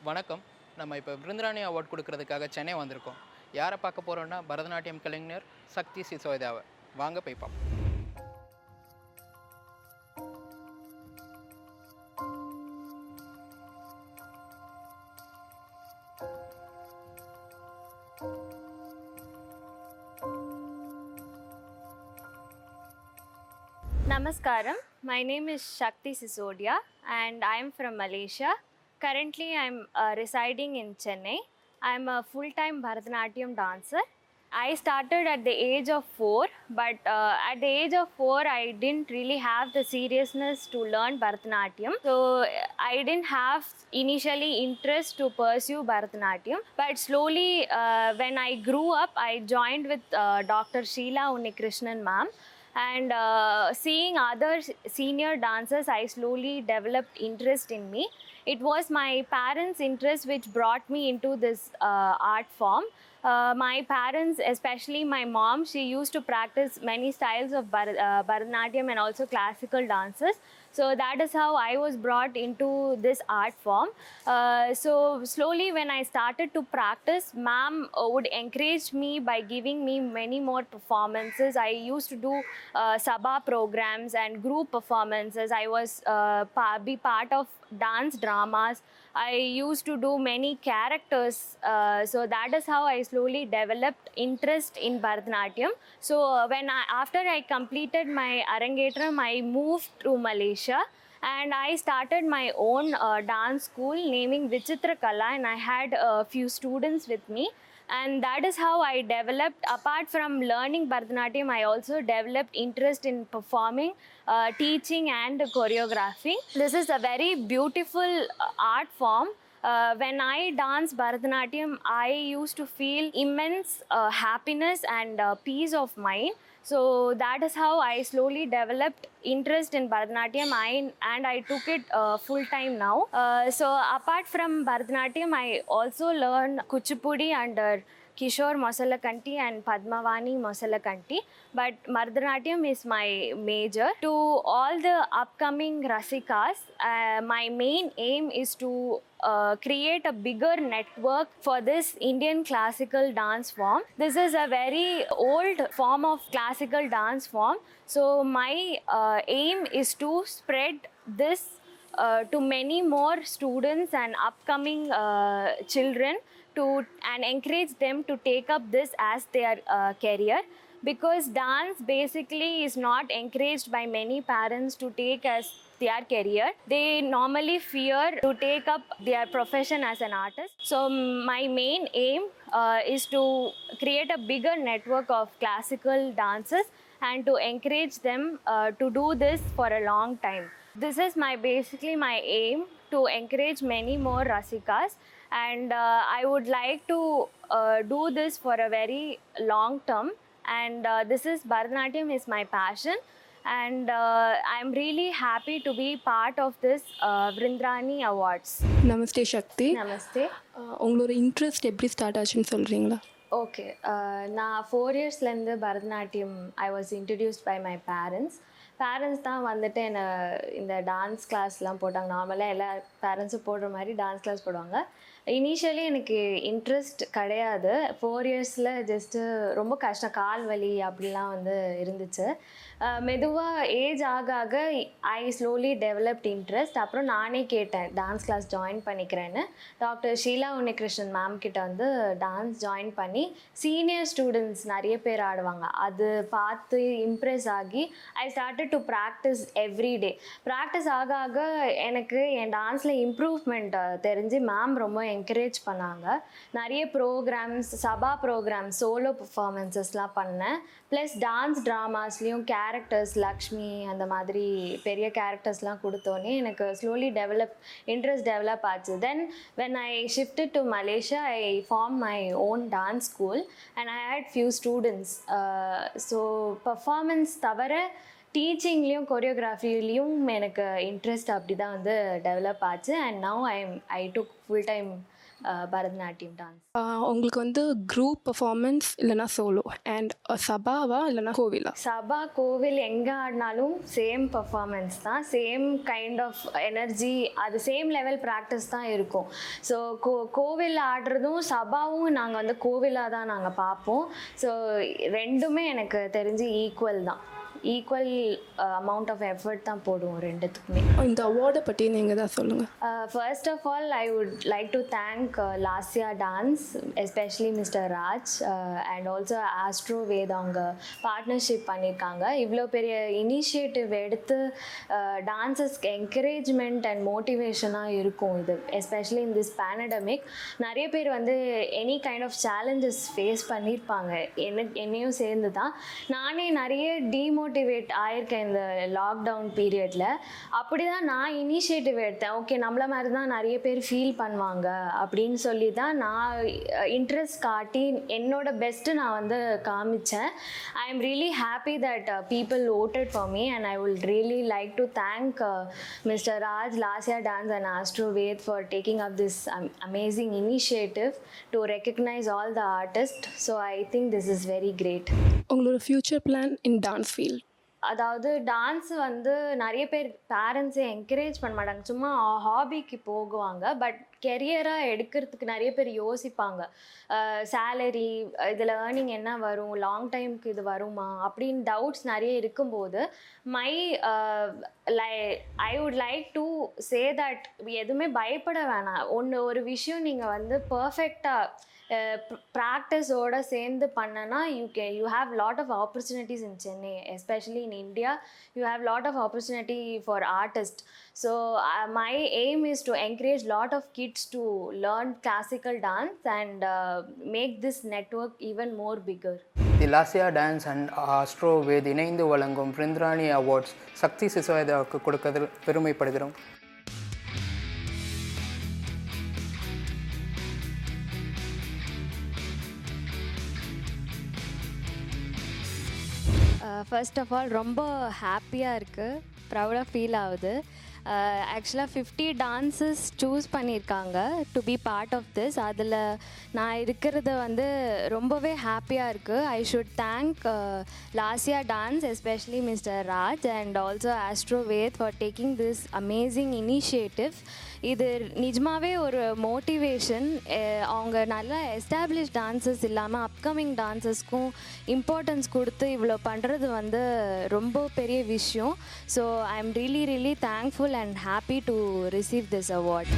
வணக்கம் நம்ம இப்போ விருந்தராணி அவார்ட் கொடுக்கறதுக்காக சென்னை வந்திருக்கோம் யாரை பார்க்க போகிறோன்னா பரதநாட்டியம் கலைஞர் சக்தி சிசோதாவை வாங்க போய் பார்ப்போம் Namaskaram. My name is Shakti Sisodia and I am from Malaysia. Currently, I am uh, residing in Chennai. I am a full time Bharatanatyam dancer. I started at the age of four, but uh, at the age of four, I didn't really have the seriousness to learn Bharatanatyam. So, I didn't have initially interest to pursue Bharatanatyam. But slowly, uh, when I grew up, I joined with uh, Dr. Sheila Unikrishnan ma'am and uh, seeing other senior dancers i slowly developed interest in me it was my parents interest which brought me into this uh, art form. Uh, my parents especially my mom she used to practice many styles of Bhar- uh, bharatanatyam and also classical dances. So that is how i was brought into this art form. Uh, so slowly when i started to practice ma'am uh, would encourage me by giving me many more performances. I used to do uh, sabha programs and group performances. I was uh, pa- be part of dance dramas. I used to do many characters uh, so that is how i slowly developed interest in bharatanatyam. So uh, when I, after i completed my arangetram i moved to malaysia and I started my own uh, dance school naming Vichitra Kala and I had a few students with me and that is how I developed apart from learning Bharatanatyam I also developed interest in performing uh, teaching and choreographing. This is a very beautiful uh, art form uh, when I dance Bharatanatyam, I used to feel immense uh, happiness and uh, peace of mind. So that is how I slowly developed interest in Bharatanatyam I, and I took it uh, full time now. Uh, so apart from Bharatanatyam, I also learned Kuchipudi under Kishore Mosalakanti and Padmavani Mosalakanti. But Bharatanatyam is my major. To all the upcoming Rasikas, uh, my main aim is to uh, create a bigger network for this Indian classical dance form. This is a very old form of classical dance form. So, my uh, aim is to spread this uh, to many more students and upcoming uh, children to and encourage them to take up this as their uh, career. Because dance basically is not encouraged by many parents to take as their career. They normally fear to take up their profession as an artist. So my main aim uh, is to create a bigger network of classical dancers and to encourage them uh, to do this for a long time this is my basically my aim to encourage many more rasikas and uh, i would like to uh, do this for a very long term and uh, this is bharatanatyam is my passion and uh, i'm really happy to be part of this uh, vrindrani awards Namaste Sakthi namaste அஹ் உங்களோட interest எப்படி start ஆச்சுன்னு சொல்கிறீங்களா okay நான் four இயர்ஸ்லேருந்து Bharatanatyam I was introduced by my parents Parents தான் வந்துட்டு என்னை இந்த dance கிளாஸ்லாம் போட்டாங்க. நார்மலாக எல்லா பேரண்ட்ஸும் போடுற மாதிரி டான்ஸ் கிளாஸ் போடுவாங்க. இனிஷியலி எனக்கு இன்ட்ரெஸ்ட் கிடையாது. ஃபோர் இயர்ஸில் ஜஸ்ட்டு ரொம்ப கஷ்டம். கால் வலி அப்படிலாம் வந்து இருந்துச்சு. மெதுவாக ஏஜ் ஆக ஆக ஐ ஸ்லோலி டெவலப்ட் இன்ட்ரெஸ்ட் அப்புறம் நானே கேட்டேன் டான்ஸ் கிளாஸ் ஜாயின் பண்ணிக்கிறேன்னு. டாக்டர் ஷீலா உன்னிகிருஷ்ணன் மேம் கிட்ட வந்து டான்ஸ் ஜாயின் பண்ணி சீனியர் ஸ்டூடெண்ட்ஸ் நிறைய பேர் ஆடுவாங்க. அது பார்த்து இம்ப்ரெஸ் ஆகி I started to practice every day practice ஆக ஆக எனக்கு என் டான்ஸில் இம்ப்ரூவ்மெண்ட் தெரிஞ்சு மேம் ரொம்ப என்கரேஜ் பண்ணாங்க. நிறைய ப்ரோக்ராம்ஸ் சபா ப்ரோக்ராம்ஸ் சோலோ பர்ஃபார்மன்ஸஸ்லாம் பண்ணேன். ப்ளஸ் டான்ஸ் ட்ராமாஸ்லேயும் கேரக்டர்ஸ் லக்ஷ்மி அந்த மாதிரி பெரிய கேரக்டர்ஸ்லாம் கொடுத்தோன்னே எனக்கு ஸ்லோலி டெவலப் இன்ட்ரெஸ்ட் டெவலப் ஆச்சு. Then when I shift to Malaysia I form my own dance school and I hate few students so performance தவிர டீச்சிங்லேயும் கொரியோகிராஃபிலையும் எனக்கு இன்ட்ரெஸ்ட் அப்படி தான் வந்து டெவலப் ஆச்சு. And now I am I took full time Bharatanatyam dance உங்களுக்கு வந்து group performance இல்லைனா சோலோ அண்ட் சபாவா இல்லைனா கோவிலா? சபா கோவில் எங்கே ஆடினாலும் சேம் பர்ஃபார்மன்ஸ் தான். சேம் கைண்ட் ஆஃப் எனர்ஜி அது சேம் லெவல் ப்ராக்டிஸ் தான் இருக்கும். ஸோ கோ கோவில் ஆடுறதும் சபாவும் நாங்கள் வந்து கோவிலாக தான் நாங்கள் பார்ப்போம். ஸோ ரெண்டுமே எனக்கு தெரிஞ்சு ஈக்குவல் தான். ஈக்குவல் அமௌண்ட் ஆஃப் எஃபர்ட் தான் போடுவோம் ரெண்டுத்துக்குமே. இந்த அவார்டை பற்றி நீங்கள் தான் சொல்லுங்கள் first of all I would like to thank Lasya dance especially mister Raj and also Astro Ved அவங்க பார்ட்னர்ஷிப் பண்ணியிருக்காங்க இவ்வளோ பெரிய இனிஷியேட்டிவ் எடுத்து டான்ஸஸ்க்கு என்கரேஜ்மெண்ட் அண்ட் மோட்டிவேஷனாக இருக்கும் இது எஸ்பெஷலி இன் திஸ் பேனடமிக் நிறைய பேர் வந்து any kind of challenges face பண்ணியிருப்பாங்க என்ன என்னையும் சேர்ந்து தான் நானே நிறைய டிமோட்டிவேட் ஆயிருக்கேன் இந்த லாக்டவுன் பீரியடில் அப்படி தான் நான் இனிஷியேட்டிவ் எடுத்தேன். ஓகே நம்மள மாதிரி தான் நிறைய பேர் ஃபீல் பண்ணுவாங்க. அப்படின்னு சொல்லி தான் நான் இன்ட்ரெஸ்ட் காட்டி என்னோட பெஸ்ட்டு நான் வந்து காமிச்சேன். I am really happy that people voted for me and I will really like to thank mister Raj Lasya dance and Astro Ved for taking up this amazing initiative to recognize all the artist so I think this is very great உங்களோட future plan in dance field அதாவது dance வந்து நிறைய பேர் பேரண்ட்ஸே encourage பண்ண மாட்டாங்க. சும்மா ஹாபிக்கு போகுவாங்க. But கெரியராக எடுக்கிறதுக்கு நிறைய பேர் யோசிப்பாங்க. சேலரி இதில் ஏர்னிங் என்ன வரும்? லாங் டைமுக்கு இது வருமா? அப்படின்னு டவுட்ஸ் நிறைய இருக்கும்போது my lie I would like to say that எதுவுமே பயப்பட வேணாம். ஒன்று ஒரு விஷயம் நீங்கள் வந்து பர்ஃபெக்டாக ப்ராக்டிஸோட சேர்ந்து பண்ணனா U K you have lot of opportunities in Chennai especially in India you have lot of opportunity for artist so my aim is to encourage lot of kids to learn classical dance and make this network even more bigger the Lasya dance and Astro Vedh இணைந்து வழங்கும் பிருந்திராணி awards Shakti சிசோதாவுக்கு கொடுக்கதில் பெருமைப்படுகிறோம். First of all ரொம்ப ஹாப்பியாக இருக்குது ப்ரௌடாக feel ஆகுது. ஆக்சுவலாக ஃபிஃப்டி டான்ஸஸ் சூஸ் பண்ணியிருக்காங்க to be part of this அதில் நான் இருக்கிறது வந்து ரொம்பவே ஹாப்பியாக இருக்குது I should thank Lasya dance especially mister Raj and also Astro Vedh for taking this amazing initiative இது நிஜமாவே ஒரு மோட்டிவேஷன் அவங்க நல்ல எஸ்டாப்ளிஷ் டான்சஸ் இல்லாமல் அப்கமிங் டான்சஸ்க்கும் இம்பார்ட்டன்ஸ் கொடுத்து இவ்வளோ பண்ணுறது வந்து ரொம்ப பெரிய விஷயம். So I am really really thankful and happy to receive this award